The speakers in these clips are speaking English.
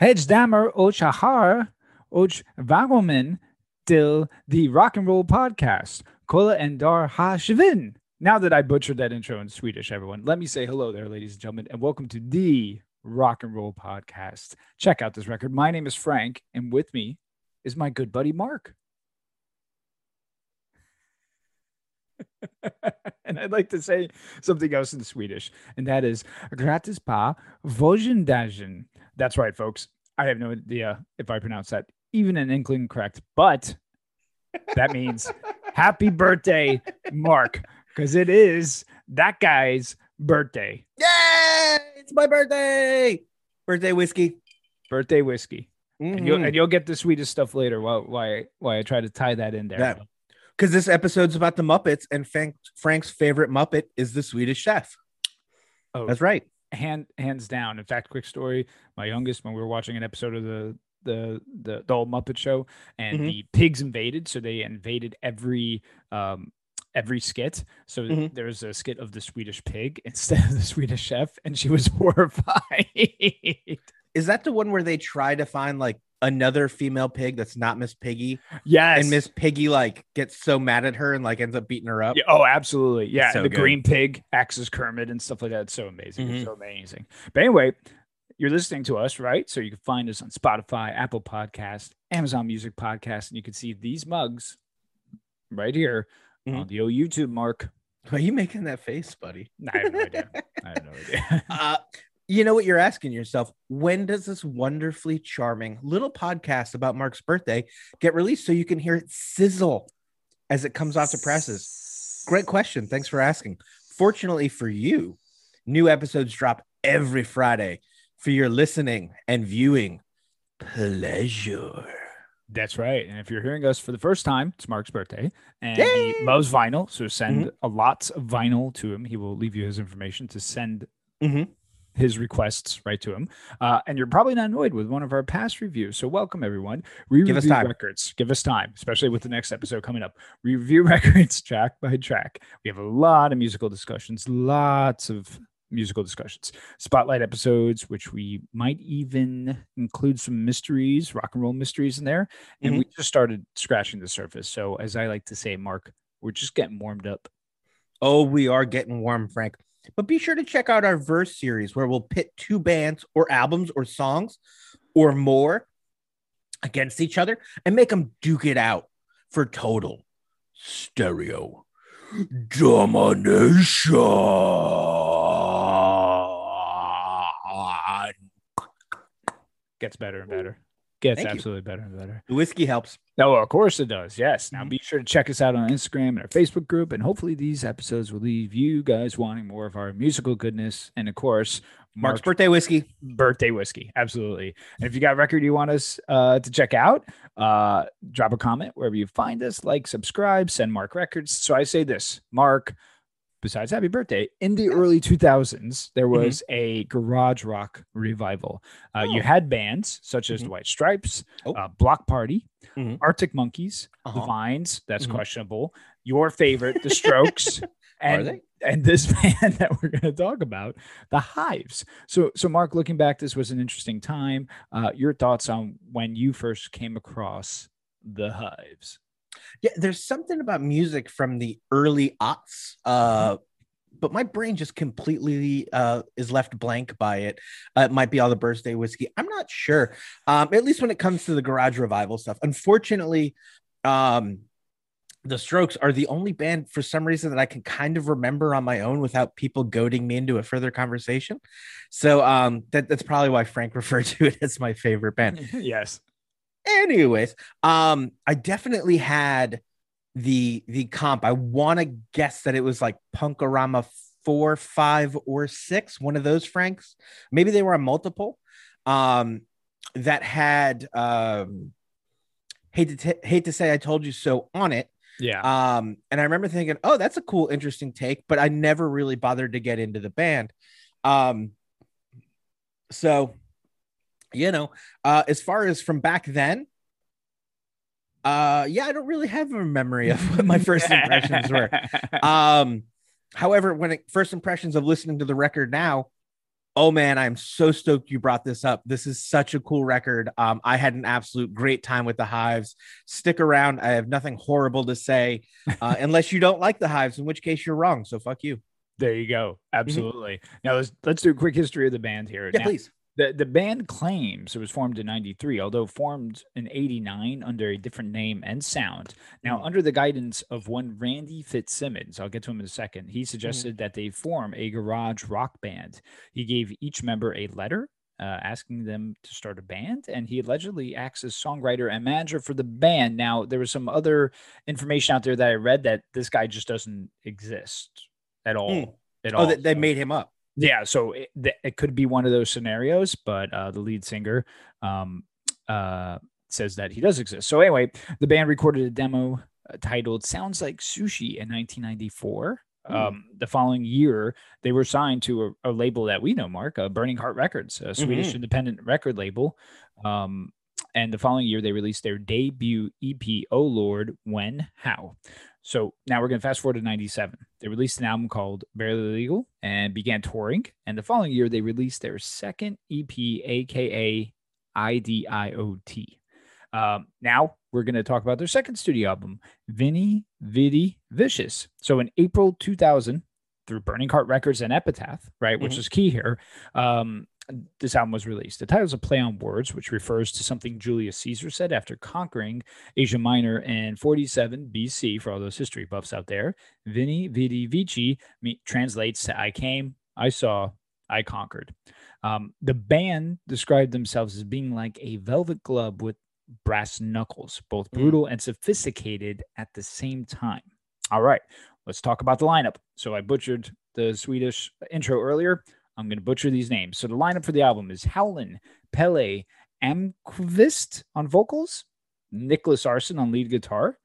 Ochahar Och hahar och Vagomen till the Rock and Roll Podcast. Kola and Dar Ha Shivin. Now that I butchered that intro in Swedish, everyone, let me say hello there, ladies and gentlemen, and welcome to the Rock and Roll Podcast. Check out this record. My name is Frank, and with me is my good buddy Mark. and I'd like to say something else in Swedish, and that is gratis pa vojendagen. That's right, folks. I have no idea if I pronounce that even an inkling correct, but that means happy birthday, Mark, because it is that guy's birthday. Yay! It's my birthday. Birthday whiskey. Birthday whiskey. And, you'll, mm-hmm. and you'll get the sweetest stuff later. Why, why, why I try to tie that in there. Yeah. Because this episode's about the Muppets, and Frank, Frank's favorite Muppet is the Swedish chef. Oh, That's right. Hand hands down. In fact, quick story: my youngest, when we were watching an episode of the the the, the old Muppet Show, and Mhm. the pigs invaded, so they invaded every um every skit. So Mhm. there was a skit of the Swedish pig instead of the Swedish chef, and she was horrified. Is that the one where they try to find like another female pig that's not Miss Piggy, yes, and Miss Piggy like gets so mad at her and like ends up beating her up? Yeah, oh, absolutely. Yeah. so the good. green pig acts as Kermit and stuff like that. It's so amazing. It's Mhm. so amazing. But anyway, you're listening to us, right? So you can find us on Spotify, Apple Podcast, Amazon Music Podcast, and you can see these mugs right here Mhm. on the old YouTube mark. Why are you making that face, buddy? I have no idea. I have no idea. Uh, you know what you're asking yourself? When does this wonderfully charming little podcast about Mark's birthday get released so you can hear it sizzle as it comes off the presses? Great question. Thanks for asking. Fortunately for you, new episodes drop every Friday for your listening and viewing pleasure. That's right. And if you're hearing us for the first time, it's Mark's birthday, and Yay! he loves vinyl. So send a lots of vinyl to him. He will leave you his information to send Mhm. His requests right to him. Uh, and you're probably not annoyed with one of our past reviews. So welcome everyone. We Give us review time. records. Give us time, especially with the next episode coming up. We review records track by track. We have a lot of musical discussions, lots of musical discussions, spotlight episodes, which we might even include some mysteries, rock and roll mysteries in there. And Mhm. we just started scratching the surface. So as I like to say, Mark, we're just getting warmed up. Oh, we are getting warm, Frank. But be sure to check out our verse series where we'll pit two bands or albums or songs or more against each other and make them duke it out for total stereo domination. Gets better and better. Gets Thank you. absolutely better and better. The whiskey helps. Oh, of course it does. Yes. Now Mhm. be sure to check us out on Instagram and our Facebook group. And hopefully these episodes will leave you guys wanting more of our musical goodness. And of course, Mark's birthday whiskey. birthday whiskey. Absolutely. And if you got a record you want us uh, to check out, uh, drop a comment wherever you find us, like, subscribe, send Mark records. So I say this, Mark, besides happy birthday, in the early 2000s, there was a garage rock revival. Uh, You Oh. had bands such as Mhm. the White Stripes, Oh. uh, Bloc Party, Mhm. Arctic Monkeys, the Uh-huh. Vines, that's Mhm. questionable. Your favorite, the Strokes. And and this band that we're going to talk about, the Hives. So, so Mark, looking back, this was an interesting time. Uh, your thoughts on when you first came across the Hives? Yeah, there's something about music from the early aughts, uh, but my brain just completely uh, is left blank by it. Uh, it might be all the birthday whiskey. I'm not sure. Um, at least when it comes to the garage revival stuff. Unfortunately, um, the Strokes are the only band for some reason that I can kind of remember on my own without people goading me into a further conversation. So um, that, that's probably why Frank referred to it as my favorite band. yes. Anyways um i definitely had the the comp i want to guess that it was like Punk-O-Rama four, five, or six. One of those Franks. Maybe they were a multiple. Um, that had um, hate to t- hate to say I told you so on it. Yeah. Um, and I remember thinking, oh, that's a cool, interesting take, but I never really bothered to get into the band. Um, so, you know, uh, as far as from back then, uh, yeah, I don't really have a memory of what my first impressions were. Um, however, when it, first impressions of listening to the record now, oh man, I'm so stoked you brought this up. This is such a cool record. Um, I had an absolute great time with the Hives. Stick around. I have nothing horrible to say, uh, unless you don't like the Hives, in which case you're wrong. So fuck you. There you go. Absolutely. Mm-hmm. Now let's let's do a quick history of the band here. Yeah, now, please. The the band claims it was formed in 93, although formed in 89 under a different name and sound. Now, mm. under the guidance of one Randy Fitzsimmons, I'll get to him in a second, he suggested mm. that they form a garage rock band. He gave each member a letter uh, asking them to start a band, and he allegedly acts as songwriter and manager for the band. Now, there was some other information out there that I read that this guy just doesn't exist at all. Mm. At oh, all. they made him up. Yeah, so it, it could be one of those scenarios, but uh, the lead singer um, uh, says that he does exist. So anyway, the band recorded a demo uh, titled "Sounds Like Sushi" in 1994. Mm. Um, the following year, they were signed to a, a label that we know, Mark, uh, Burning Heart Records, a Swedish mm-hmm. independent record label. Um, and the following year, they released their debut EP, "Oh Lord, When, How." So now we're going to fast forward to 97. They released an album called Barely Legal and began touring. And the following year, they released their second EP, AKA IDIOT. Um, now we're going to talk about their second studio album, Veni Vidi Vicious. So in April 2000, through Burning Heart Records and Epitaph, right, which mm-hmm. is key here, um, this album was released. The title is a play on words, which refers to something Julius Caesar said after conquering Asia Minor in 47 BC. For all those history buffs out there, Veni Vidi Vici translates to "I came, I saw, I conquered." Um, the band described themselves as being like a velvet glove with brass knuckles, both mm. brutal mm. and sophisticated at the same time. All right, let's talk about the lineup. So I butchered the Swedish intro earlier. I'm going to butcher these names. So the lineup for the album is Howlin, Pelle, Almqvist on vocals, Nicholaus Arson on lead guitar,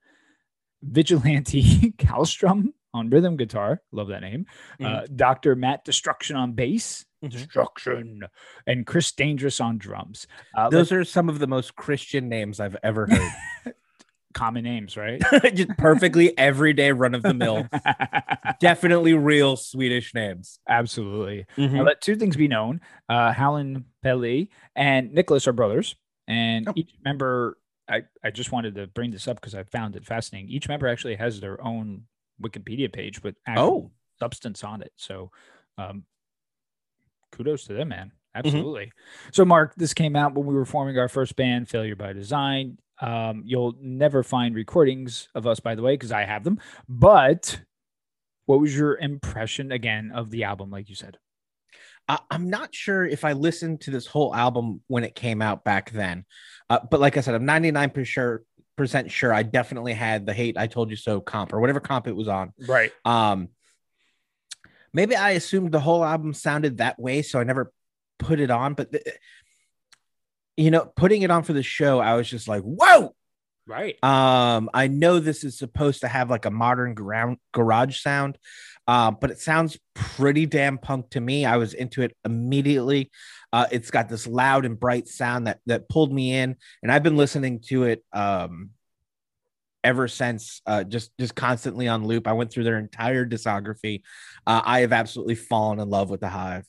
Vigilante Carlstroem on rhythm guitar. Love that name. Mm. Uh, Dr. Matt Destruction on bass. Mm-hmm. Destruction. And Chris Dangerous on drums. Uh, Those are some of the most Christian names I've ever heard. common names, right? Just perfectly everyday run of the mill. Definitely real Swedish names. Absolutely. Mm-hmm. Now, let two things be known uh, Howlin Pelle and Nicholaus are brothers. And oh. each member, I, I just wanted to bring this up because I found it fascinating. Each member actually has their own Wikipedia page with oh. substance on it. So, um, kudos to them, man. Mm-hmm. Absolutely. Mm-hmm. So, Mark, this came out when we were forming our first band, Failure by Design. Um, you'll never find recordings of us, by the way, because I have them. But what was your impression again of the album, like you said? Uh, I'm not sure if I listened to this whole album when it came out back then, uh, but like I said, I'm 99% sure, percent sure I definitely had the "Hate I Told You So" comp or whatever comp it was on. Right. Um, maybe I assumed the whole album sounded that way, so I never put it on. But th- you know, putting it on for the show, I was just like, whoa. Right. Um, I know this is supposed to have like a modern ground garage sound, uh, but it sounds pretty damn punk to me. I was into it immediately. Uh, it's got this loud and bright sound that that pulled me in, and I've been listening to it um, ever since. Uh, just just constantly on loop. I went through their entire discography. Uh, I have absolutely fallen in love with the Hive.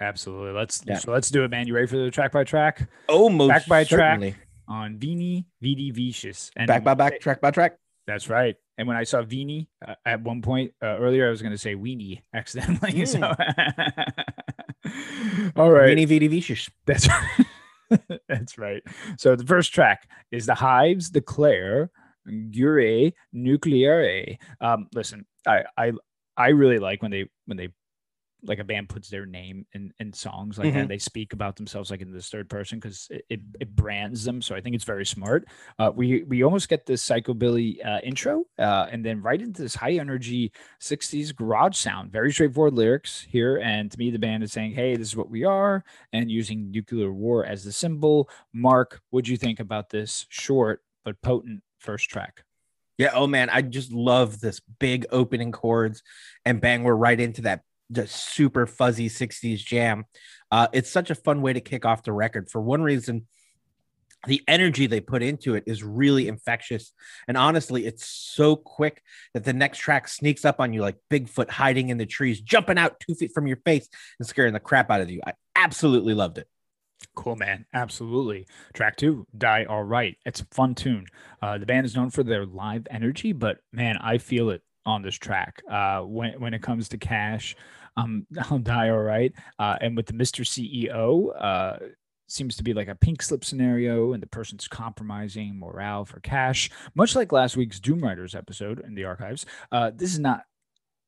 Absolutely. Let's yeah. so let's do it, man. You ready for the track by track? Oh, most track by certainly. track on Veni Vidi Vicious and back by back, track by track. That's right. And when I saw Vini uh, at one point uh, earlier, I was going to say Weenie accidentally. Mm. So, all right, Veni Vidi Vicious. That's right. That's right. So the first track is the Hives declare Guerre Nucleaire. Um, listen, I I I really like when they when they like a band puts their name in in songs like Mhm. that. They speak about themselves like in this third person because it, it, it brands them. So I think it's very smart. Uh, we we almost get this psychobilly uh, intro, uh, and then right into this high energy '60s garage sound. Very straightforward lyrics here, and to me, the band is saying, "Hey, this is what we are," and using nuclear war as the symbol. Mark, what'd you think about this short but potent first track? Yeah. Oh man, I just love this big opening chords, and bang, we're right into that just super fuzzy '60s jam. Uh, it's such a fun way to kick off the record. For one reason, the energy they put into it is really infectious, and honestly, it's so quick that the next track sneaks up on you like Bigfoot hiding in the trees, jumping out two feet from your face and scaring the crap out of you. I absolutely loved it. Cool, man. Absolutely. Track two, Die All Right. It's a fun tune. Uh, the band is known for their live energy, but man, I feel it on this track. Uh, when, when it comes to cash, um, I'll Die All Right. Uh, and with the Mr. CEO, uh, seems to be like a pink slip scenario, and the person's compromising morale for cash, much like last week's Doomriders episode in the archives. Uh, this is not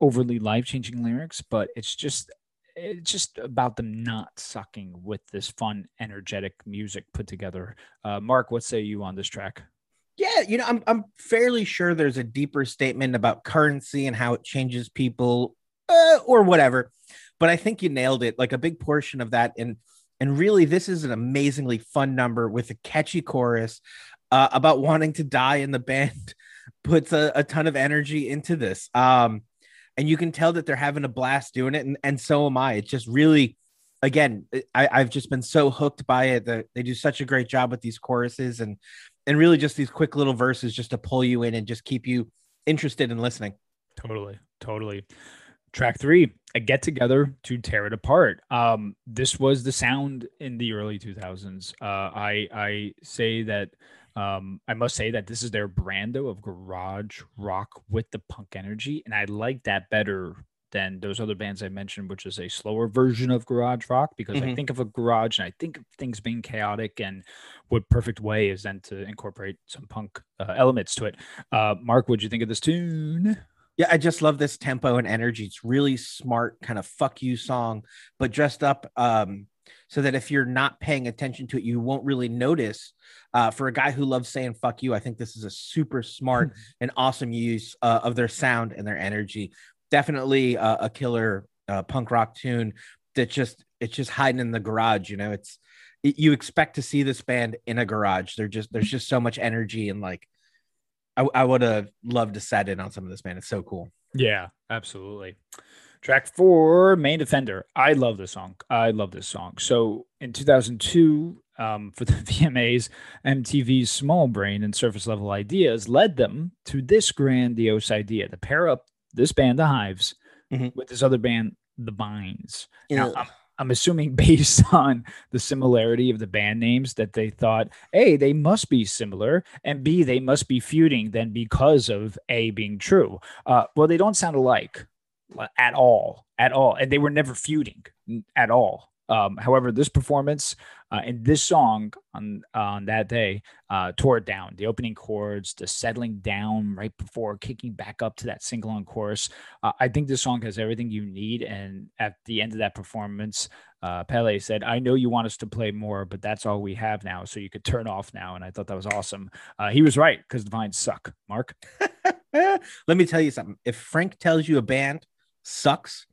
overly life changing lyrics, but it's just it's just about them not sucking with this fun, energetic music put together. Uh, Mark, what say you on this track? Yeah, you know, I'm I'm fairly sure there's a deeper statement about currency and how it changes people uh, or whatever. But I think you nailed it. Like a big portion of that and and really this is an amazingly fun number with a catchy chorus uh, about wanting to die and the band puts a, a ton of energy into this. Um and you can tell that they're having a blast doing it and, and so am I. It's just really again, I, I've just been so hooked by it that they do such a great job with these choruses and and really just these quick little verses just to pull you in and just keep you interested in listening. Totally, totally. Track three, a get together to tear it apart. Um, this was the sound in the early 2000s. Uh, I I say that um, I must say that this is their brando of garage rock with the punk energy, and I like that better than those other bands I mentioned, which is a slower version of garage rock. Because I Mhm. think of a garage and I think of things being chaotic, and what perfect way is then to incorporate some punk uh, elements to it. Uh, Mark, what'd you think of this tune? Yeah, I just love this tempo and energy. It's really smart, kind of fuck you song, but dressed up um, so that if you're not paying attention to it, you won't really notice. Uh, for a guy who loves saying fuck you, I think this is a super smart and awesome use uh, of their sound and their energy. Definitely uh, a killer uh, punk rock tune that just it's just hiding in the garage. You know, it's it- you expect to see this band in a garage. They're just there's just so much energy and like I, I would have loved to set in on some of this band. It's so cool. Yeah, absolutely. Track four, Main Offender. I love this song. I love this song. So in 2002, um, for the VMAs, MTV's Small Brain and Surface Level Ideas led them to this grandiose idea to pair up this band, The Hives, Mhm. with this other band, The Vines. Now, Ugh. I'm, I'm assuming based on the similarity of the band names that they thought, A, they must be similar, and B, they must be feuding then because of A being true. Uh, well, they don't sound alike uh, at all, at all. And they were never feuding at all. Um, however, this performance uh, and this song on on that day uh, tore it down. The opening chords, the settling down right before kicking back up to that single on chorus. Uh, I think this song has everything you need. And at the end of that performance, uh, Pelle said, "I know you want us to play more, but that's all we have now. So you could turn off now." And I thought that was awesome. Uh, he was right because the vines suck. Mark. Let me tell you something. If Frank tells you a band sucks,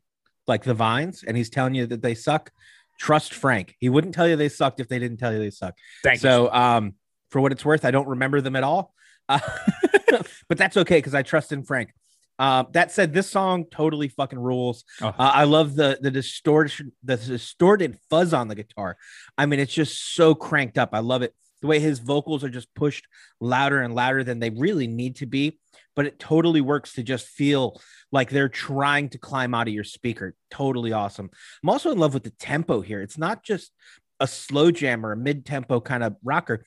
like the Vines, and he's telling you that they suck, trust Frank. He wouldn't tell you they sucked if they didn't tell you they suck. Thank you. so, um, for what it's worth, I don't remember them at all, uh, but that's okay because I trust in Frank. Uh, that said, this song totally fucking rules. Oh. Uh, I love the the distortion, the distorted fuzz on the guitar. I mean, it's just so cranked up. I love it. The way his vocals are just pushed louder and louder than they really need to be, but it totally works to just feel like they're trying to climb out of your speaker. Totally awesome. I'm also in love with the tempo here. It's not just a slow jam or a mid tempo kind of rocker.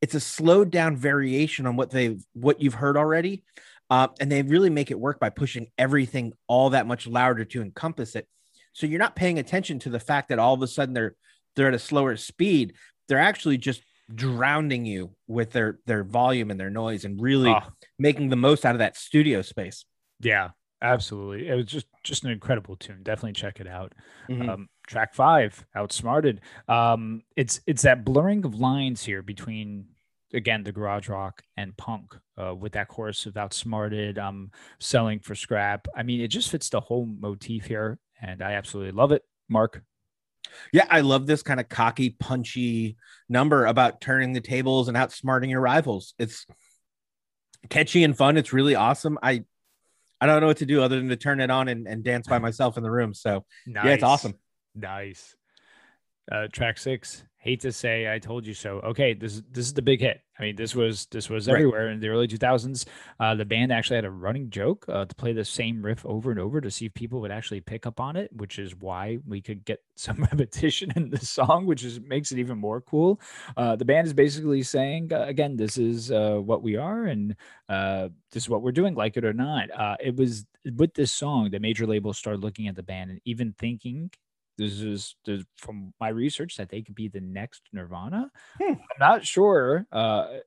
It's a slowed down variation on what they've what you've heard already. Uh, and they really make it work by pushing everything all that much louder to encompass it. So you're not paying attention to the fact that all of a sudden they're they're at a slower speed. They're actually just drowning you with their their volume and their noise and really Oh, making the most out of that studio space. Yeah, Absolutely. It was just just an incredible tune. Definitely check it out. Mhm. Um, track five, outsmarted. Um, it's it's that blurring of lines here between again the garage rock and punk uh, with that chorus of outsmarted um selling for scrap i mean it just fits the whole motif here and i absolutely love it mark Yeah, I love this kind of cocky, punchy number about turning the tables and outsmarting your rivals. It's catchy and fun. It's really awesome. I I don't know what to do other than to turn it on and, and dance by myself in the room. So nice. yeah, it's awesome. nice uh track six hate to say i told you so. Okay this is this is the big hit. I mean this was this was Right. everywhere in the early 2000s uh the band actually had a running joke uh, to play the same riff over and over to see if people would actually pick up on it which is why we could get some repetition in the song which is makes it even more cool. Uh the band is basically saying uh, again this is uh what we are and uh this is what we're doing like it or not. Uh it was with this song the major labels started looking at the band and even thinking this is this, from my research that they could be the next Nirvana. Hmm. I'm not sure. Uh,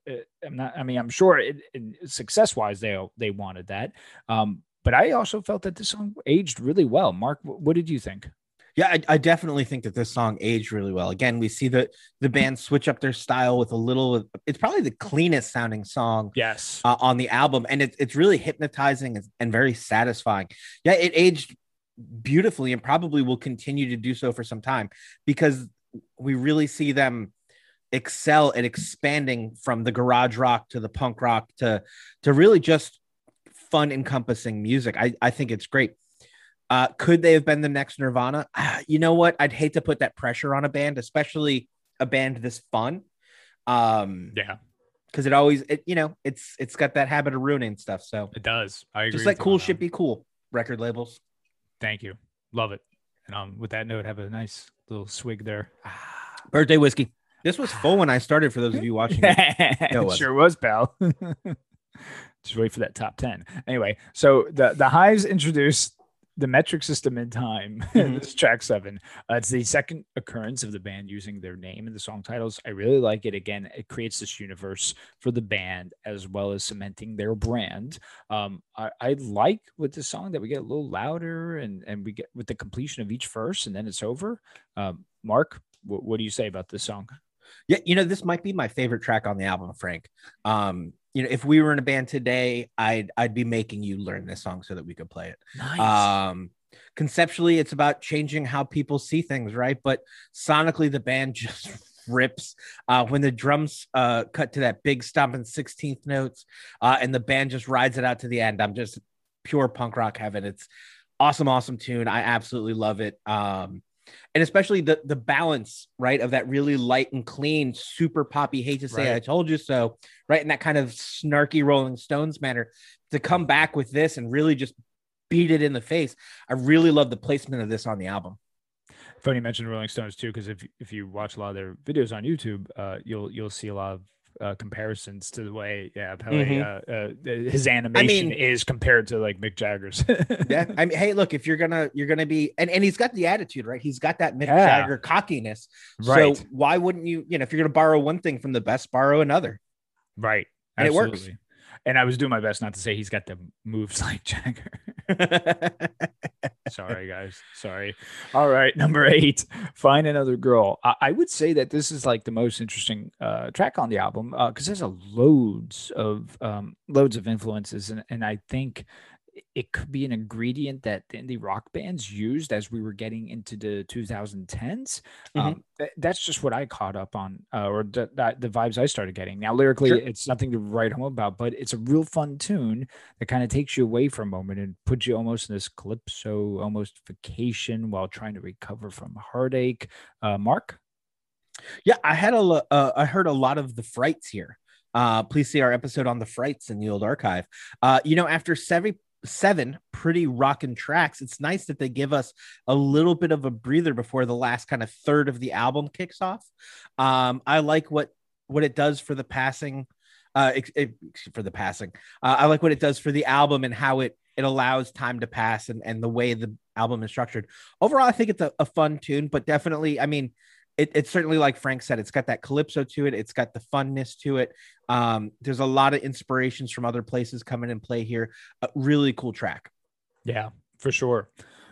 I'm not. I mean, I'm sure it, success wise they they wanted that. Um, but I also felt that this song aged really well. Mark, what did you think? Yeah, I, I definitely think that this song aged really well. Again, we see that the band switch up their style with a little. It's probably the cleanest sounding song Yes. uh, on the album, and it's it's really hypnotizing and, and very satisfying. Yeah, it aged beautifully and probably will continue to do so for some time because we really see them excel at expanding from the garage rock to the punk rock to to really just fun encompassing music. I, I think it's great. Uh, could they have been the next Nirvana? Ah, you know what? I'd hate to put that pressure on a band, especially a band this fun. Um, yeah, because it always it you know it's it's got that habit of ruining stuff. So it does. I agree. just like cool shit be cool record labels. Thank you. Love it. And um, with that note, have a nice little swig there. Birthday whiskey. This was full when I started. For those of you watching, it. it sure was, pal. Just wait for that top 10. Anyway, so the, the Hives introduced the metric system in time. Mhm. this is track seven. Uh, it's the second occurrence of the band using their name in the song titles. I really like it. Again, it creates this universe for the band as well as cementing their brand. Um, I, I like with the song that we get a little louder and, and we get with the completion of each verse and then it's over. Um, Mark, wh- what do you say about this song? yeah, you know this might be my favorite track on the album, Frank. Um, you know, if we were in a band today, I'd I'd be making you learn this song so that we could play it. Nice. Um, conceptually, it's about changing how people see things, right? But sonically, the band just rips uh, when the drums uh, cut to that big stomping 16th notes uh, and the band just rides it out to the end. I'm just pure punk rock heaven. It's awesome, awesome tune. I absolutely love it. Um, and especially the the balance, right, of that really light and clean, super poppy. Hate to say, Right. I told you so, right, in that kind of snarky Rolling Stones manner. To come back with this and really just beat it in the face. I really love the placement of this on the album. funny you mentioned Rolling Stones too, because if if you watch a lot of their videos on YouTube, uh, you'll you'll see a lot of uh, comparisons to the way yeah how Mhm. uh, uh, his animation mean- is compared to like Mick Jagger's. Yeah, I mean, hey, look, if you're gonna you're gonna be and, and he's got the attitude, right? He's got that Mick Yeah. Jagger cockiness. right, So why wouldn't you, you know, if you're gonna borrow one thing from the best, borrow another. right, and it works. And I was doing my best not to say he's got the moves like Jagger. Sorry, guys. Sorry. All right, number eight. Find another girl. I, I would say that this is like the most interesting uh, track on the album because there's a loads of um, loads of influences, and and I think it could be an ingredient that the indie rock bands used as we were getting into the 2010s. Um, th- that's just what I caught up on, uh, or the, the, the vibes I started getting. Now, lyrically, Sure. it's nothing to write home about, but it's a real fun tune that kind of takes you away for a moment and puts you almost in this calypso, almost vacation while trying to recover from heartache. Uh, Mark? Yeah, I had a uh, I heard a lot of the frights here. Uh, please see our episode on the frights in the old archive. Uh, you know, after seven seven pretty rocking tracks, it's nice that they give us a little bit of a breather before the last kind of third of the album kicks off. Um, I like what what it does for the passing, uh, ex- ex- for the passing. Uh, I like what it does for the album and how it it allows time to pass and and the way the album is structured. Overall, I think it's a, a fun tune, but definitely, I mean it, it's certainly like Frank said, it's got that calypso to it. It's got the funness to it. Um, there's a lot of inspirations from other places coming in play here. A really cool track. Yeah, for sure.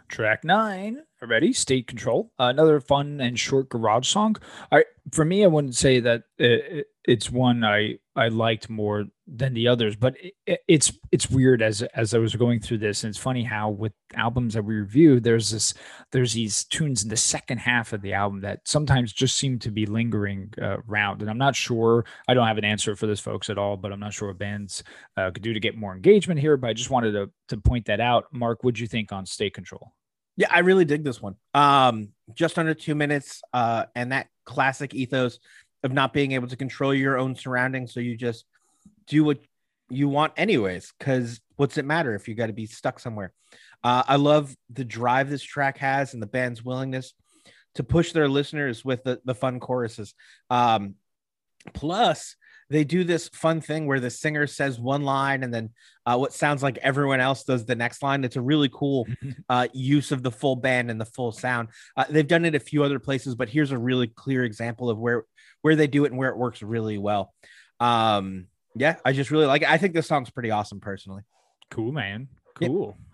Track nine, ready? State Control, another fun and short garage song. I, for me, I wouldn't say that it, it's one I I liked more than the others, but it, it's it's weird as as I was going through this, and it's funny how with albums that we review, there's this there's these tunes in the second half of the album that sometimes just seem to be lingering uh, around, and I'm not sure. I don't have an answer for this, folks, at all, but I'm not sure what bands uh, could do to get more engagement here. But I just wanted to to point that out. Mark, what'd you think on State Control? Yeah, I really dig this one. Um, just under two minutes, uh, and that classic ethos of not being able to control your own surroundings, so you just do what you want anyways. Because what's it matter if you got to be stuck somewhere? Uh, I love the drive this track has and the band's willingness to push their listeners with the, the fun choruses. Um, plus, they do this fun thing where the singer says one line and then uh, what sounds like everyone else does the next line. It's a really cool uh, use of the full band and the full sound. Uh, they've done it a few other places, but here's a really clear example of where where they do it and where it works really well. Um, yeah, I just really like it. I think this song's pretty awesome personally. Cool, man. Cool. Yep.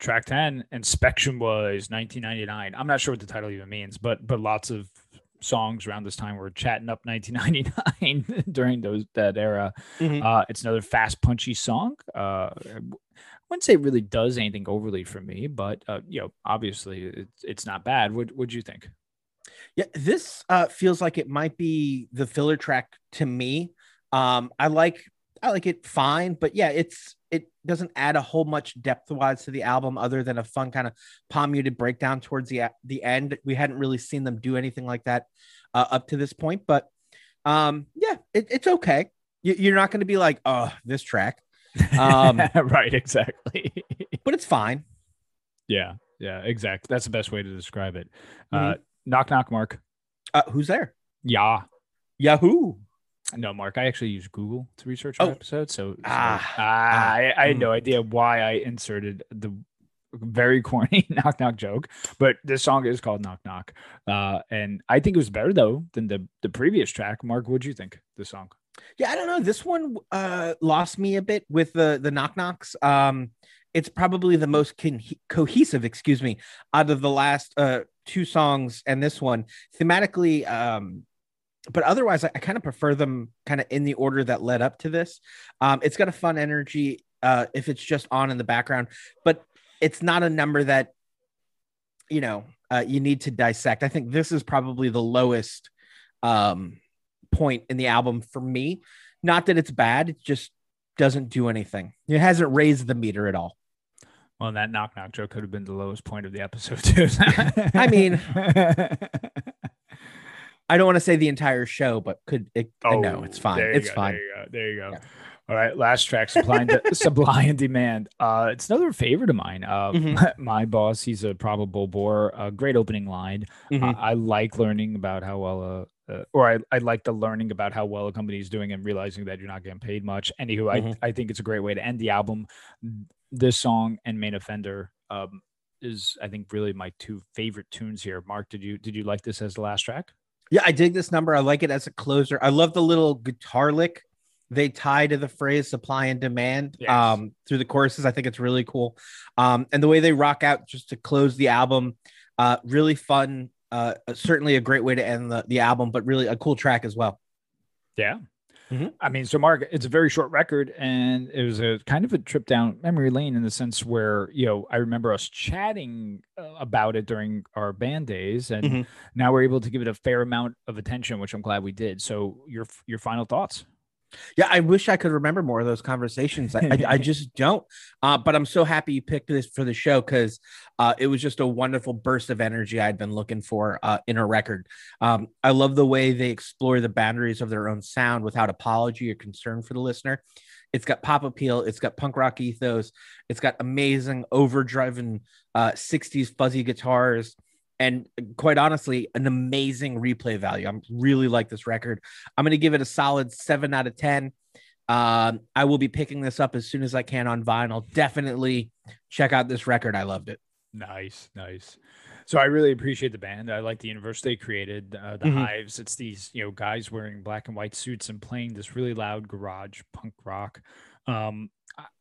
Track 10, Inspection Wise 1999. I'm not sure what the title even means, but but lots of songs around this time were chatting up 1999 during those that era. Mm-hmm. Uh, it's another fast, punchy song. Uh, I wouldn't say it really does anything overly for me, but uh, you know, obviously it's it's not bad. What would you think? Yeah, this uh, feels like it might be the filler track to me. Um, I like I like it fine, but yeah, it's it doesn't add a whole much depth wise to the album other than a fun kind of palm muted breakdown towards the the end. We hadn't really seen them do anything like that uh, up to this point, but um, yeah, it, it's okay. You, are not going to be like, oh, this track, um, right? Exactly, but it's fine. Yeah, yeah, exactly. That's the best way to describe it. Mm-hmm. Uh, knock, knock, Mark. Uh, who's there? Yeah, Yahoo. No, Mark. I actually use Google to research our oh. episode, so, so ah, ah, I, I had no hmm. idea why I inserted the very corny knock knock joke, but this song is called Knock Knock, uh, and I think it was better though than the the previous track. Mark, what'd you think the song? Yeah, I don't know. This one uh, lost me a bit with the the knock knocks. Um, it's probably the most con- cohesive, excuse me, out of the last uh, two songs and this one. Thematically, um, but otherwise, I, I kind of prefer them kind of in the order that led up to this. Um, it's got a fun energy uh, if it's just on in the background, but it's not a number that you know uh, you need to dissect. I think this is probably the lowest um, point in the album for me. Not that it's bad; it just doesn't do anything. It hasn't raised the meter at all. Well, that knock knock joke could have been the lowest point of the episode too. I mean, I don't want to say the entire show, but could it? Oh, no, it's fine. It's go, fine. There you go. There you go. Yeah. All right, last track, Supply and, Supply and Demand. Uh, it's another favorite of mine. Uh, mm-hmm. my, boss, he's a probable bore. A great opening line. Mm-hmm. Uh, I like learning about how well, uh, or I, I like the learning about how well a company is doing and realizing that you're not getting paid much. Anywho, mm-hmm. I, I think it's a great way to end the album. This song and Main Offender um, is, I think, really my two favorite tunes here. Mark, did you did you like this as the last track? Yeah, I dig this number. I like it as a closer. I love the little guitar lick they tie to the phrase supply and demand yes. um, through the choruses. I think it's really cool. Um, and the way they rock out just to close the album, uh, really fun. Uh, certainly a great way to end the, the album, but really a cool track as well. Yeah. Mm-hmm. I mean, so Mark, it's a very short record, and it was a kind of a trip down memory lane in the sense where you know I remember us chatting uh, about it during our band days, and mm-hmm. now we're able to give it a fair amount of attention, which I'm glad we did. So, your your final thoughts? Yeah, I wish I could remember more of those conversations. I, I, I just don't. Uh, but I'm so happy you picked this for the show because uh, it was just a wonderful burst of energy I'd been looking for uh, in a record. Um, I love the way they explore the boundaries of their own sound without apology or concern for the listener. It's got pop appeal. It's got punk rock ethos. It's got amazing overdriven 60s uh, fuzzy guitars and quite honestly, an amazing replay value. I'm really like this record. I'm going to give it a solid seven out of 10. Um, I will be picking this up as soon as I can on vinyl. Definitely check out this record. I loved it. Nice, nice. So I really appreciate the band. I like the universe they created, uh, the mm-hmm. Hives. It's these you know guys wearing black and white suits and playing this really loud garage punk rock Um,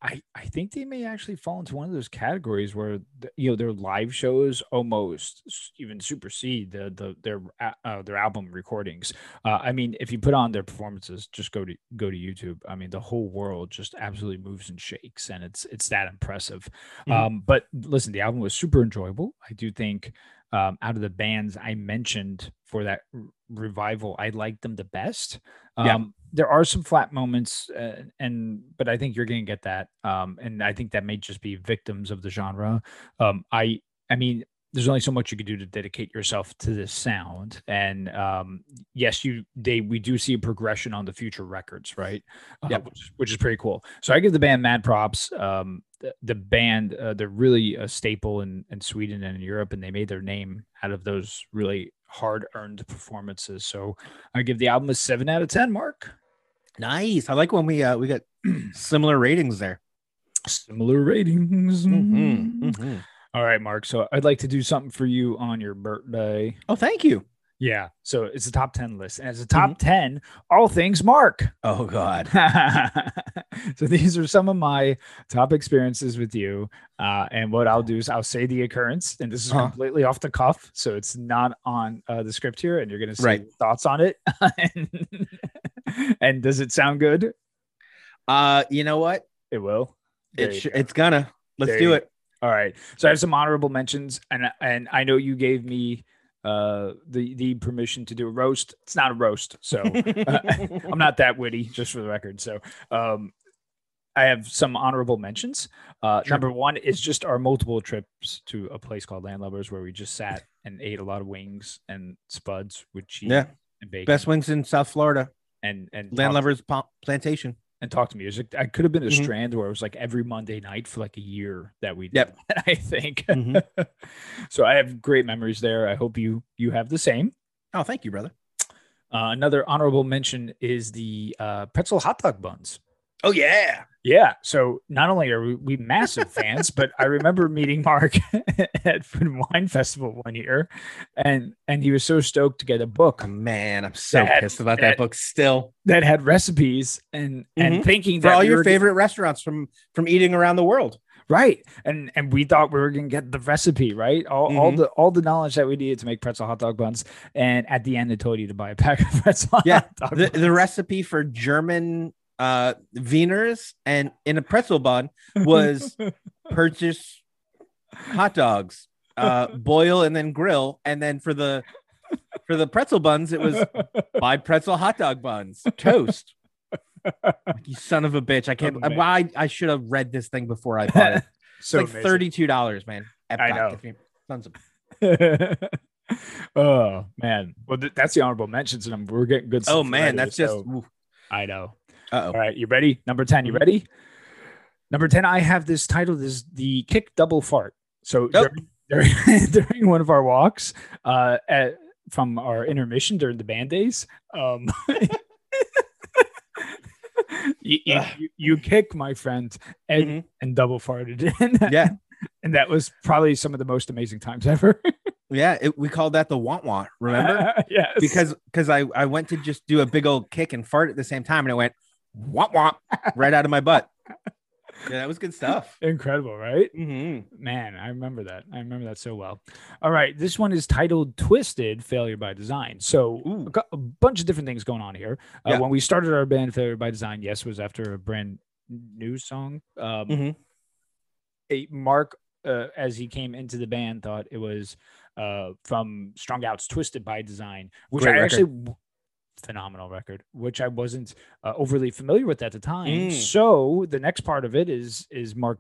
I, I think they may actually fall into one of those categories where the, you know their live shows almost even supersede the the their uh, their album recordings. Uh, I mean, if you put on their performances, just go to go to YouTube. I mean, the whole world just absolutely moves and shakes, and it's it's that impressive. Mm-hmm. Um, but listen, the album was super enjoyable. I do think um, out of the bands I mentioned for that revival, I liked them the best. Um, yeah. There are some flat moments, uh, and but I think you're going to get that, um, and I think that may just be victims of the genre. Um, I, I mean, there's only so much you can do to dedicate yourself to this sound. And um, yes you they we do see a progression on the future records right? Uh, yeah which, which, is pretty cool. So i give the band mad props um, the, the, band uh, they're really a staple in, in sweden and in europe and they made their name out of those really hard earned performances. So i give the album a 7 out of 10 mark. Nice. I like when we uh we got similar ratings there. Similar ratings. Mm-hmm, mm-hmm. All right, Mark. So I'd like to do something for you on your birthday. Oh, thank you. Yeah. So it's a top 10 list. And as a top mm-hmm. 10, all things Mark. Oh, God. so these are some of my top experiences with you. Uh, and what I'll do is I'll say the occurrence, and this is uh-huh. completely off the cuff. So it's not on uh, the script here, and you're going to say right. thoughts on it. and, and does it sound good? Uh, You know what? It will. It sh- it's gonna. Let's there do it. All right. So I have some honorable mentions, and and I know you gave me uh the the permission to do a roast. It's not a roast, so uh, I'm not that witty, just for the record. So um I have some honorable mentions. Uh, sure. Number one is just our multiple trips to a place called Landlubbers, where we just sat and ate a lot of wings and spuds with cheese yeah. and bacon. Best wings in South Florida. And and Landlubbers Plantation and talk to music. I could have been a mm-hmm. strand where it was like every Monday night for like a year that we did. Yep. That, I think. Mm-hmm. so I have great memories there. I hope you you have the same. Oh, thank you, brother. Uh, another honorable mention is the uh, pretzel hot dog buns. Oh yeah. Yeah. So not only are we, we massive fans, but I remember meeting Mark at Food and Wine Festival one year, and and he was so stoked to get a book. Oh, man, I'm so pissed about that, that, book still. That had recipes and mm-hmm. and thinking for all we your favorite restaurants from from eating around the world. Right. And and we thought we were gonna get the recipe, right? All, mm-hmm. all the all the knowledge that we needed to make pretzel hot dog buns. And at the end it told you to buy a pack of pretzel yeah, the, the recipe for German uh wieners and in a pretzel bun was purchase hot dogs uh boil and then grill. And then for the for the pretzel buns it was buy pretzel hot dog buns. Toast. You son of a bitch. I can't oh, I, I should have read this thing before i bought it. It's so like $32 man. Epcot. i know. tons of oh man. Well th- that's the honorable mentions and we're getting good oh man that's just i know uh-oh. All right, you ready? Number 10, you mm-hmm. ready? Number 10, I have this title is the kick double fart. So oh. during, during, during, one of our walks uh, at, from our intermission during the band days, um, you, you, you, kick my friend and, mm-hmm. and double farted in. yeah. And that was probably some of the most amazing times ever. Yeah, it, we called that the want want. Remember? yes. Because because I I went to just do a big old kick and fart at the same time, and it went womp womp right out of my butt. Yeah, that was good stuff. Incredible, right? Mm-hmm. Man, I remember that. I remember that so well. All right, this one is titled "Twisted Failure by Design." So, a, a, bunch of different things going on here. Uh, yeah. When we started our band, "Failure by Design," yes, was after a brand new song. Um, mm-hmm. a, Mark, uh, as he came into the band, thought it was uh, from Strung Out's "Twisted by Design," which Great I record. actually phenomenal record, which I wasn't uh, overly familiar with at the time. Mm. So the next part of it is is Mark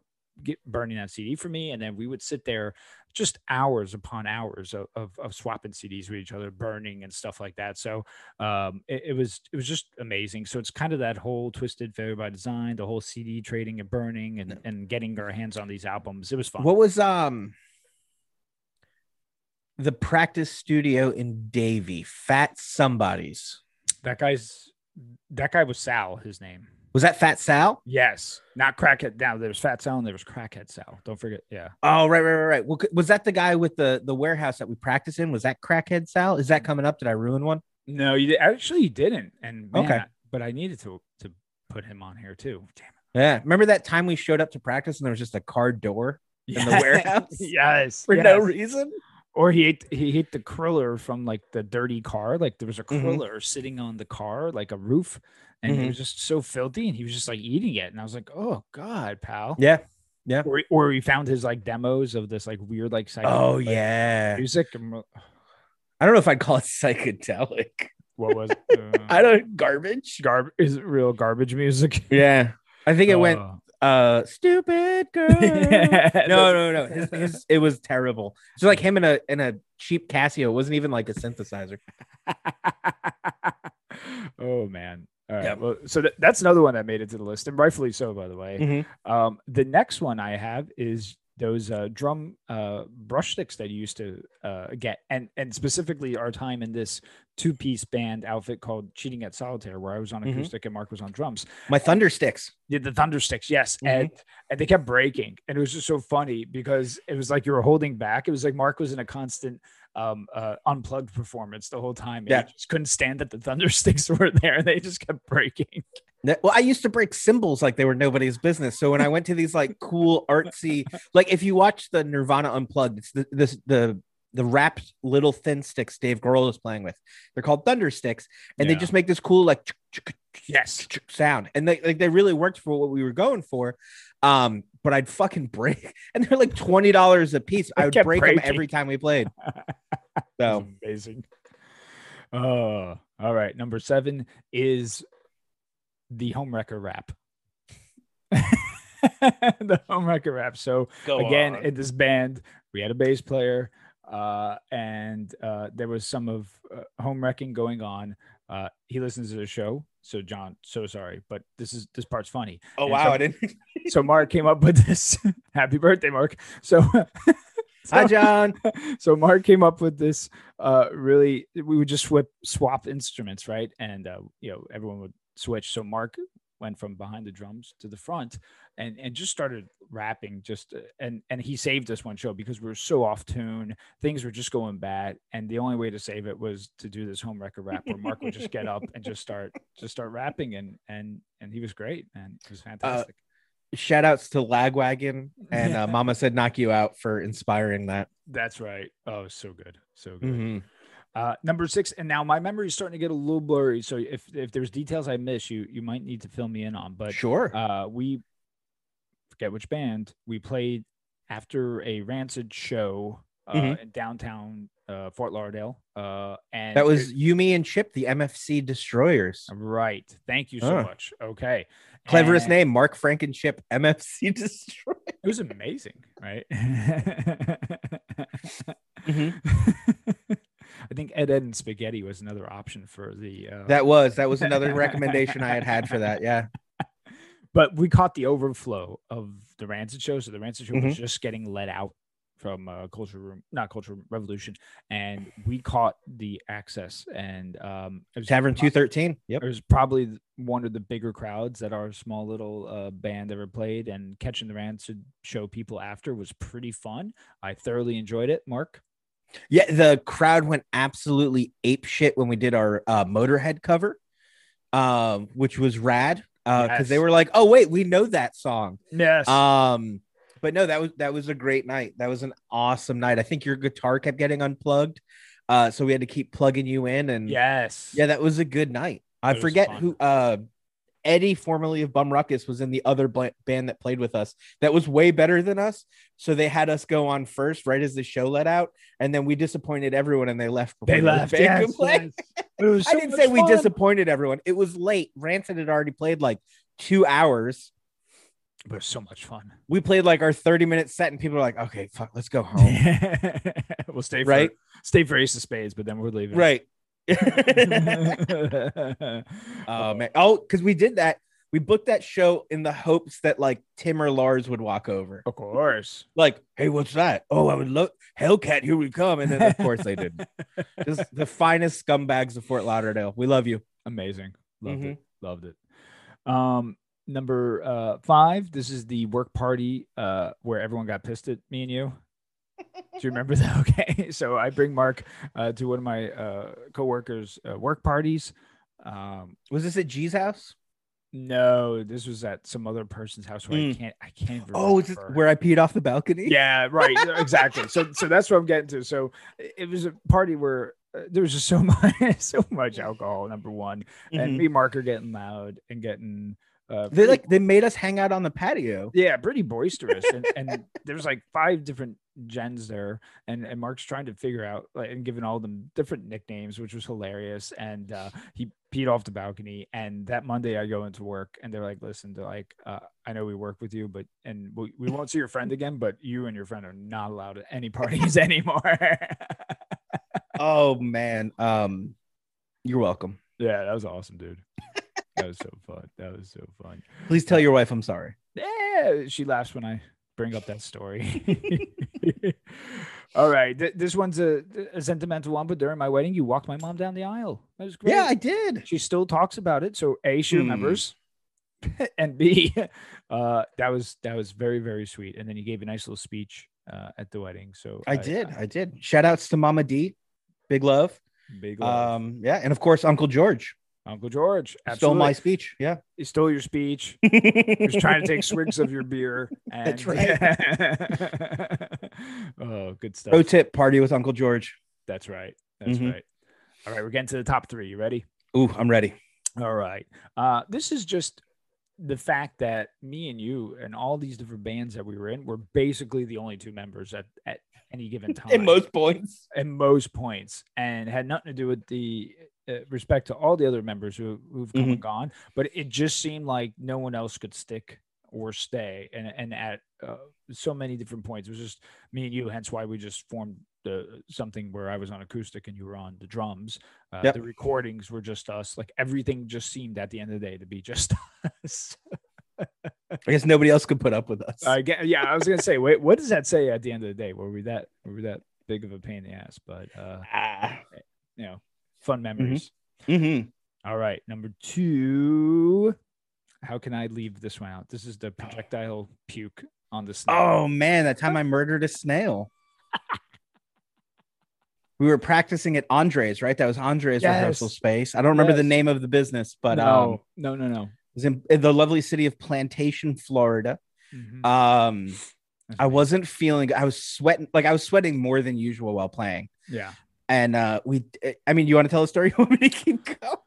burning that CD for me, and then we would sit there just hours upon hours of, of, of swapping CDs with each other, burning and stuff like that. So um, it, it, was it was just amazing. So it's kind of that whole twisted failure by design, the whole CD trading and burning and, and getting our hands on these albums. It was fun. What was um the practice studio in Davie, Fat Somebody's? That guy's that guy was Sal. His name was that Fat Sal. Yes, not crackhead. Now there was Fat Sal and there was Crackhead Sal. Don't forget. Yeah. Oh right, right, right, right. Well, was that the guy with the the warehouse that we practice in? Was that Crackhead Sal? Is that mm-hmm. coming up? Did I ruin one? No, you actually you didn't. And man, okay, but I needed to to put him on here too. Damn it. Yeah. Remember that time we showed up to practice and there was just a car door in the warehouse yes. for no reason? Or he ate he ate the cruller from like the dirty car. Like there was a Mhm. cruller sitting on the car, like a roof, and it Mhm. was just so filthy, and he was just like eating it. And I was like, "Oh God, pal!" Yeah. Yeah. Or or he found his like demos of this like weird like psychedelic, Oh like, yeah. music. And I don't know if I'd call it psychedelic. what was it? Uh, I don't garbage. garb is it real garbage music? Yeah. I think it went Oh. Uh stupid girl. No, no, no. His, his, it was terrible. It's like him in a in a cheap Casio. It wasn't even like a synthesizer. oh man. All right. Yeah. Well, so th- that's another one that made it to the list, and rightfully so, by the way. Mhm. Um, the next one I have is those uh, drum uh, brush sticks that you used to uh, get, and and specifically our time in this two piece band outfit called Cheating at Solitaire, where I was on Mhm. acoustic and Mark was on drums. My thunder sticks. Yeah, the thunder sticks, yes, Mhm. and and they kept breaking, and it was just so funny because it was like you were holding back. It was like Mark was in a constant um uh unplugged performance the whole time. Yeah. he just couldn't stand that the thunder sticks were there. They just kept breaking. Well, I used to break cymbals like they were nobody's business. So when I went to these like cool artsy, like if you watch the Nirvana Unplugged, it's the this the the wrapped little thin sticks Dave Grohl is playing with. They're called thunder sticks, and they just make this cool like Yes. sound, and they like they really worked for what we were going for. Um, but I'd fucking break, and they're like twenty dollars a piece. I would kept break them every time we played. So amazing. Oh, all right. Number seven is the homewrecker rap. the homewrecker rap. So again, in this band, we had a bass player, uh, and uh, there was some of uh, home wrecking going on. Uh, he listens to the show, so John, so sorry, but this is this part's funny. oh and wow, so- I didn't. So Mark came up with this. Happy birthday, Mark! So. Hi, John. so Mark came up with this uh really we would just swap swap instruments, right? And uh, you know, everyone would switch. So Mark went from behind the drums to the front and and just started rapping just uh, and and he saved us one show because we were so off tune. Things were just going bad. And the only way to save it was to do this homewrecker rap where mark would just get up and just start just start rapping. And and and he was great and it was fantastic. Shout outs to Lagwagon and uh, Mama said knock you out for inspiring that. that's right. Oh so good. So good. Mhm. Uh, number six, and now my memory is starting to get a little blurry. So if if there's details I miss, you you might need to fill me in on. But sure. uh, we forget which band we played after a Rancid show uh, Mhm. in downtown uh, Fort Lauderdale. Uh, and that was Yumi and Chip, the MFC Destroyers. right. Thank you so much. Okay, Cleverest And name, Mark Frank and Chip, MFC Destroyer. It was amazing, right? I think Ed Ed and Spaghetti was another option for the uh, That was that was another recommendation I had had for that. Yeah. but we caught the overflow of the Rancid show. So the Rancid show Mm-hmm. was just getting let out from uh, Culture Room, not Culture Revolution, and we caught the access. And um, it was Tavern two thirteen. Yep. It was probably one of the bigger crowds that our small little uh, band ever played. And catching the Rancid show people after was pretty fun. I thoroughly enjoyed it. Mark. Yeah, the crowd went absolutely ape shit when we did our uh, Motorhead cover, um, which was rad. Uh, because they were like, "Oh wait, we know that song." Yes. Um, but no, that was that was a great night. That was an awesome night. I think your guitar kept getting unplugged, uh, so we had to keep plugging you in. And yes. yeah, that was a good night. I forget fun. who. Eddie, formerly of Bum Ruckus, was in the other band that played with us. That was way better than us. So they had us go on first, right as the show let out, and then we disappointed everyone, and they left. They the left. Yes, yes. It was I didn't say we disappointed everyone. It was late. Rancid had already played like two hours. But it was so much fun. We played like our 30 minute set, and people were like, okay, fuck, let's go home. we'll stay for, Right? Stay for Ace of Spades, but then we're leaving. right. Oh man. Oh, because we did that. We booked that show in the hopes that like Tim or Lars would walk over. Of course. Like, hey, what's that? Oh, I would love Hellcat, here we come. And then of course they didn't. Just the finest scumbags of Fort Lauderdale. We love you. Amazing. Loved Mhm. it. Loved it. Um, number uh five. This is the work party uh where everyone got pissed at me and you. Do you remember that? Okay. So I bring Mark uh to one of my uh coworkers uh, work parties. Um Was this at G's house? No, this was at some other person's house where I Mm. can't. I can't. Even Oh, is remember. where I peed off the balcony? Yeah, right. exactly. So, so that's what I'm getting to. So, it was a party where uh, there was just so much, so much alcohol. Number one, and Mhm. me and Mark are getting loud and getting. Uh, They like they made us hang out on the patio. yeah, pretty boisterous, and, and there's like five different gens there, and and Mark's trying to figure out like and giving all them different nicknames, which was hilarious. And uh, he peed off the balcony. And that Monday, I go into work, and they're like, "Listen, they're like, uh, I know we work with you, but and we, we won't see your friend again, but you and your friend are not allowed at any parties anymore." Oh man. Um, you're welcome. yeah, that was awesome, dude. That was so fun. That was so fun. Please tell your wife I'm sorry. Yeah, she laughs when I bring up that story. All right, th- this one's a, a sentimental one, but during my wedding, you walked my mom down the aisle. That was great. Yeah, I did. she still talks about it. So a she Hmm. remembers, and b uh, that was that was very very sweet. And then you gave a nice little speech uh, at the wedding. So I did. I did. Shout outs to Mama D. Big love. big love. Um, yeah, and of course Uncle George Uncle George stole my speech. Yeah. he stole your speech. He was trying to take swigs of your beer. And, That's right. oh, good stuff. Pro tip: party with Uncle George. That's right. That's Mhm. right. All right, we're getting to the top three. You ready? Ooh, I'm ready. All right. Uh, this is just the fact that me and you and all these different bands that we were in were basically the only two members at, at any given time In most points. at most points and had nothing to do with the respect to all the other members who, who've come Mhm. and gone but it just seemed like no one else could stick or stay and and at uh, so many different points it was just me and you hence why we just formed the something where i was on acoustic and you were on the drums uh, Yep. the recordings were just us like everything just seemed at the end of the day to be just us I guess nobody else could put up with us. I get, yeah i was gonna say wait what does that say at the end of the day were we that were we that big of a pain in the ass but uh Ah. you know, fun memories. Mhm. All right, number two. How can I leave this one out? This is the projectile puke on the snail. Oh man, that time I murdered a snail. we were practicing at Andre's, right? That was Andre's rehearsal space. I don't remember the name of the business, but no, um, it no, no, no. was in, in the lovely city of Plantation, Florida. Mhm. Um, I wasn't feeling. I was sweating, like I was sweating more than usual while playing. Yeah, And uh, we, I mean, you want to tell a story? You want me to keep going?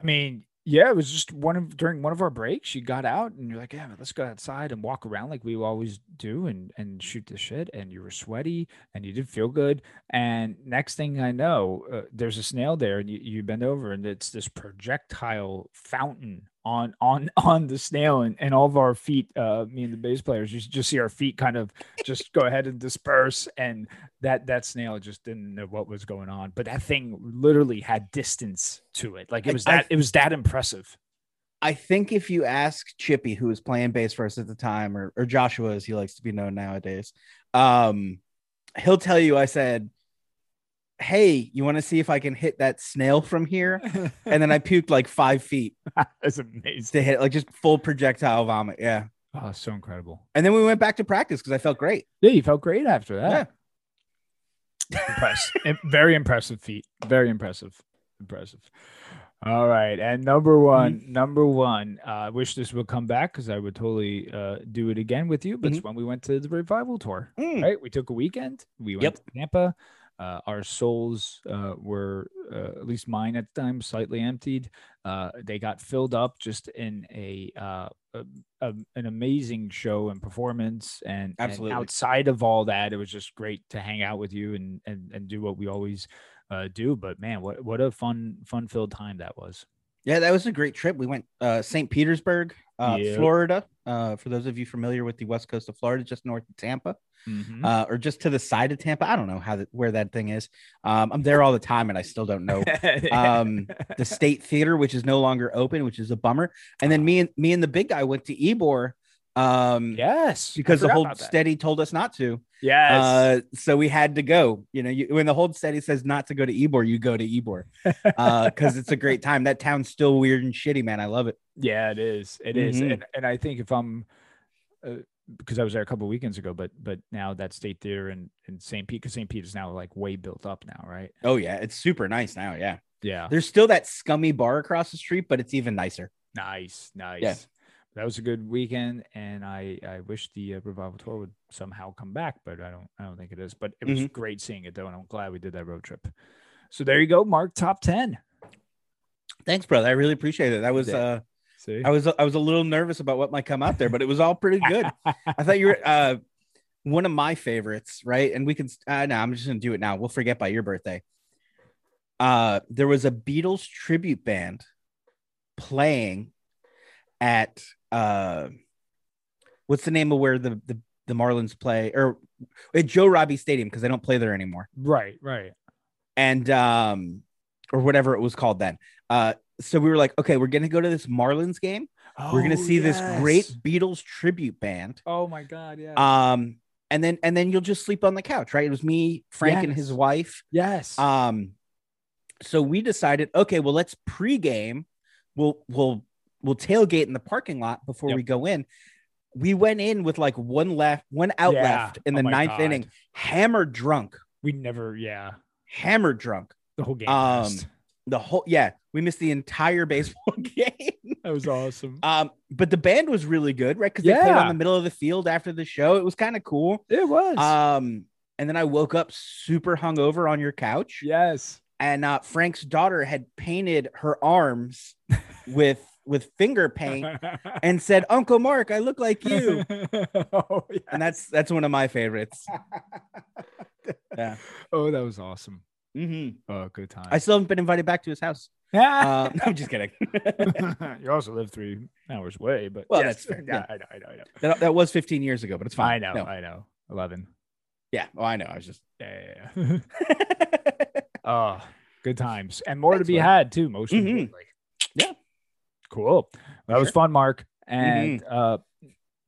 I mean, yeah, it was just one of during one of our breaks. you got out, and you're like, "Yeah, let's go outside and walk around like we always do, and and shoot the shit." And you were sweaty, and you didn't feel good. And next thing I know, uh, there's a snail there, and you, you bend over, and it's this projectile fountain on on on the snail, and, and all of our feet, uh, me and the bass players, you just see our feet kind of just go ahead and disperse, and that that snail just didn't know what was going on. But that thing literally had distance to it, like it I- was I- that it was that impressive. I think if you ask Chippy, who was playing bass for us at the time, or, or Joshua, as he likes to be known nowadays, um, he'll tell you I said, Hey, you want to see if I can hit that snail from here? And then I puked like five feet That's amazing. to hit, like just full projectile vomit. Yeah. Oh, so incredible. And then we went back to practice because I felt great. Yeah, you felt great after Yeah. that. Impressed. Im- Very impressive feat. Very impressive. Impressive. All right. And number one, number one, uh, I wish this would come back because I would totally uh, do it again with you. But it's when we went to the revival tour, Mm. right? We took a weekend. We went Yep. to Tampa. Uh, our souls uh, were, uh, at least mine at the time, slightly emptied. Uh, they got filled up just in a, uh, a, a an amazing show and performance. And, and Absolutely. outside of all that, it was just great to hang out with you and and, and do what we always uh, do. But man, what what a fun fun filled time that was. Yeah, that was a great trip. We went uh St. Petersburg, uh. Florida. Uh, for those of you familiar with the west coast of Florida, just north of Tampa. Mhm. uh, or just to the side of Tampa. I don't know how that, where that thing is. Um, I'm there all the time, and I still don't know um, the State Theater, which is no longer open, which is a bummer. And then me and me and the big guy went to Ybor, um, yes, because the hold steady told us not to. Yes. Uh, so we had to go. You know, you, when the hold steady says not to go to Ybor, you go to Ybor because it's a great time. That town's still weird and shitty, man. I love it. Yeah, it is. It is. Mhm. And, and I think if I'm, uh, because I was there a couple weekends ago, but but now that State Theater and and St. Pete, because St. Pete is now like way built up now, right? Oh yeah, it's super nice now. Yeah, Yeah. there's still that scummy bar across the street, but it's even nicer. Nice, nice. Yeah. That was a good weekend, and I I wish the uh, revival tour would somehow come back, but I don't I don't think it is. But it was Mhm. great seeing it though, and I'm glad we did that road trip. So there you go, Mark. Top ten. Thanks, brother. I really appreciate it. That was Yeah. uh See, I was I was a little nervous about what might come out there, but it was all pretty good. I thought you were uh one of my favorites, right? And we can uh no, I'm just gonna do it now. We'll forget by your birthday. Uh there was a Beatles tribute band playing at uh what's the name of where the the, the Marlins play or at Joe Robbie Stadium because they don't play there anymore. right, right. and um or whatever it was called then. Uh so we were like, okay, we're gonna go to this Marlins game. we're gonna Oh, see this great. Beatles tribute band. Oh my god, yeah. Um and then and then you'll just sleep on the couch, right? It was me, Frank, and his wife. yes. Um so we decided, okay, well, let's pregame. We'll we'll we'll tailgate in the parking lot before Yep. we go in. We went in with like one left, one out Yeah. left in Oh the my ninth God. inning, hammered drunk, we never, yeah. hammered drunk. The whole game. Um. The whole yeah we missed the entire baseball game that was awesome. um but the band was really good right because they played on the middle of the field after the show it was kind of cool it was. um and then i woke up super hungover on your couch yes. and uh frank's daughter had painted her arms with with finger paint and said uncle mark i look like you oh, yeah. and that's that's one of my favorites yeah oh, that was awesome. Hmm Oh, good time. i still haven't been invited back to his house uh, no, i'm just kidding you also live three hours away, but Well, yes. that's fair, Yeah, yeah. I know, I know, I know. that, that was 15 years ago but it's fine I know, No. I know. Eleven. yeah oh i know i was just Yeah, yeah, yeah. oh, good times and more Thanks, to be man. had too. Most Mhm. importantly. Yeah. Cool. That was fun, Mark. And uh,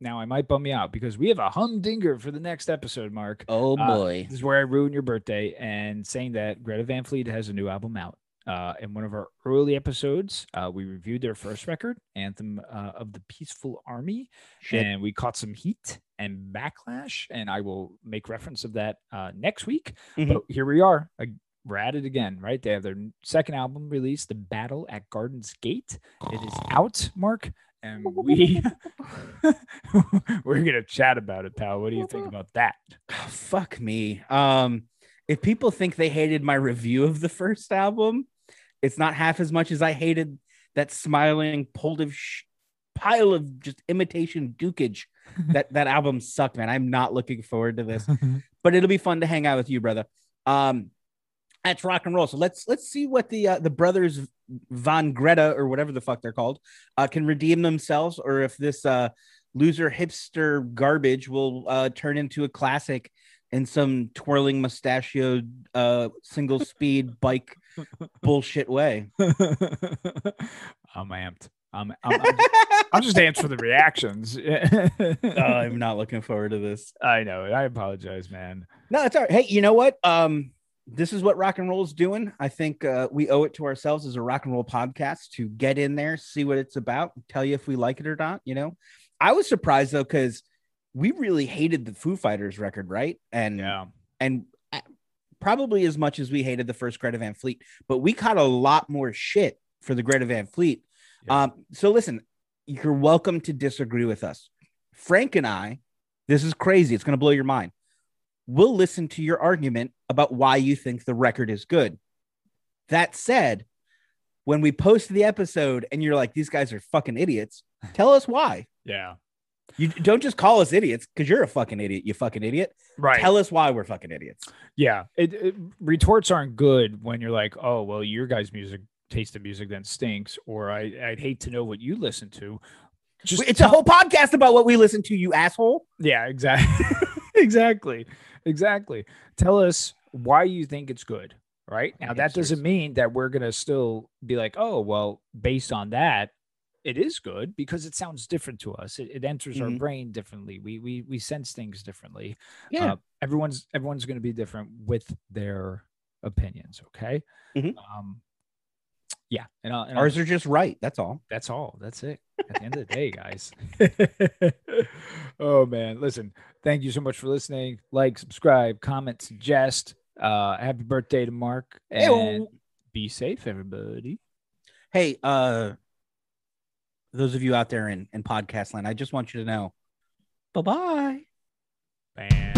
now I might bum you out because we have a humdinger for the next episode, Mark. Oh Uh, boy. This is where I ruin your birthday and saying that Greta Van Fleet has a new album out. Uh, in one of our early episodes, uh, we reviewed their first record, Anthem uh, of the Peaceful Army, Shit. and we caught some heat and backlash. And I will make reference of that uh, next week. Mhm. But here we are. uh, We're at it again, right? They have their second album released, The Battle at Garden's Gate. It is out, Mark. And we we're gonna chat about it, pal. What do you think about that? Fuck me. Um, if people think they hated my review of the first album, it's not half as much as I hated that smiling Polish sh- pile of just imitation dukage. that that album sucked, man. I'm not looking forward to this, but it'll be fun to hang out with you, brother. Um, that's rock and roll. So let's let's see what the uh, the brothers Von Greta or whatever the fuck they're called uh, can redeem themselves, or if this uh, loser hipster garbage will uh, turn into a classic in some twirling mustachioed uh, single speed bike bullshit way. I'm amped. I'm, I'm, I'm, I'm just amped for the reactions. Oh, I'm not looking forward to this. I know. I apologize, man. No, it's all right. Hey, you know what? Um, this is what rock and roll is doing. I think uh, we owe it to ourselves as a rock and roll podcast to get in there, see what it's about, tell you if we like it or not. You know, I was surprised though because we really hated the Foo Fighters record, right? And Yeah. and uh, probably as much as we hated the first Greta Van Fleet, but we caught a lot more shit for the Greta Van Fleet. Yeah. Um, so listen, you're welcome to disagree with us. Frank and I, this is crazy. It's going to blow your mind. We'll listen to your argument about why you think the record is good. That said, when we post the episode and you're like, these guys are fucking idiots, tell us why. Yeah. You don't just call us idiots because you're a fucking idiot, you fucking idiot. Right. Tell us why we're fucking idiots. yeah. It, it, retorts aren't good when you're like, oh, well, your guys' music taste of music then stinks, or I, I'd hate to know what you listen to. Just it's a whole podcast about what we listen to, you asshole. Yeah, exactly. exactly. Exactly. Tell us why you think it's good. Right. Now that doesn't mean that we're gonna still be like, oh, well, based on that, it is good because it sounds different to us. It, it enters our Mhm. brain differently. We we we sense things differently. Yeah. Uh, everyone's everyone's gonna be different with their opinions. Okay. Mhm. Um yeah. And, I'll, and I'll- Ours are just right. That's all. that's all. That's it. At the end of the day, guys. oh man, listen. Thank you so much for listening. Like, subscribe, comment, suggest. Uh, happy birthday to Mark, and be safe, everybody. Hey, uh, those of you out there in, in podcast land, I just want you to know. Bye bye. Bam.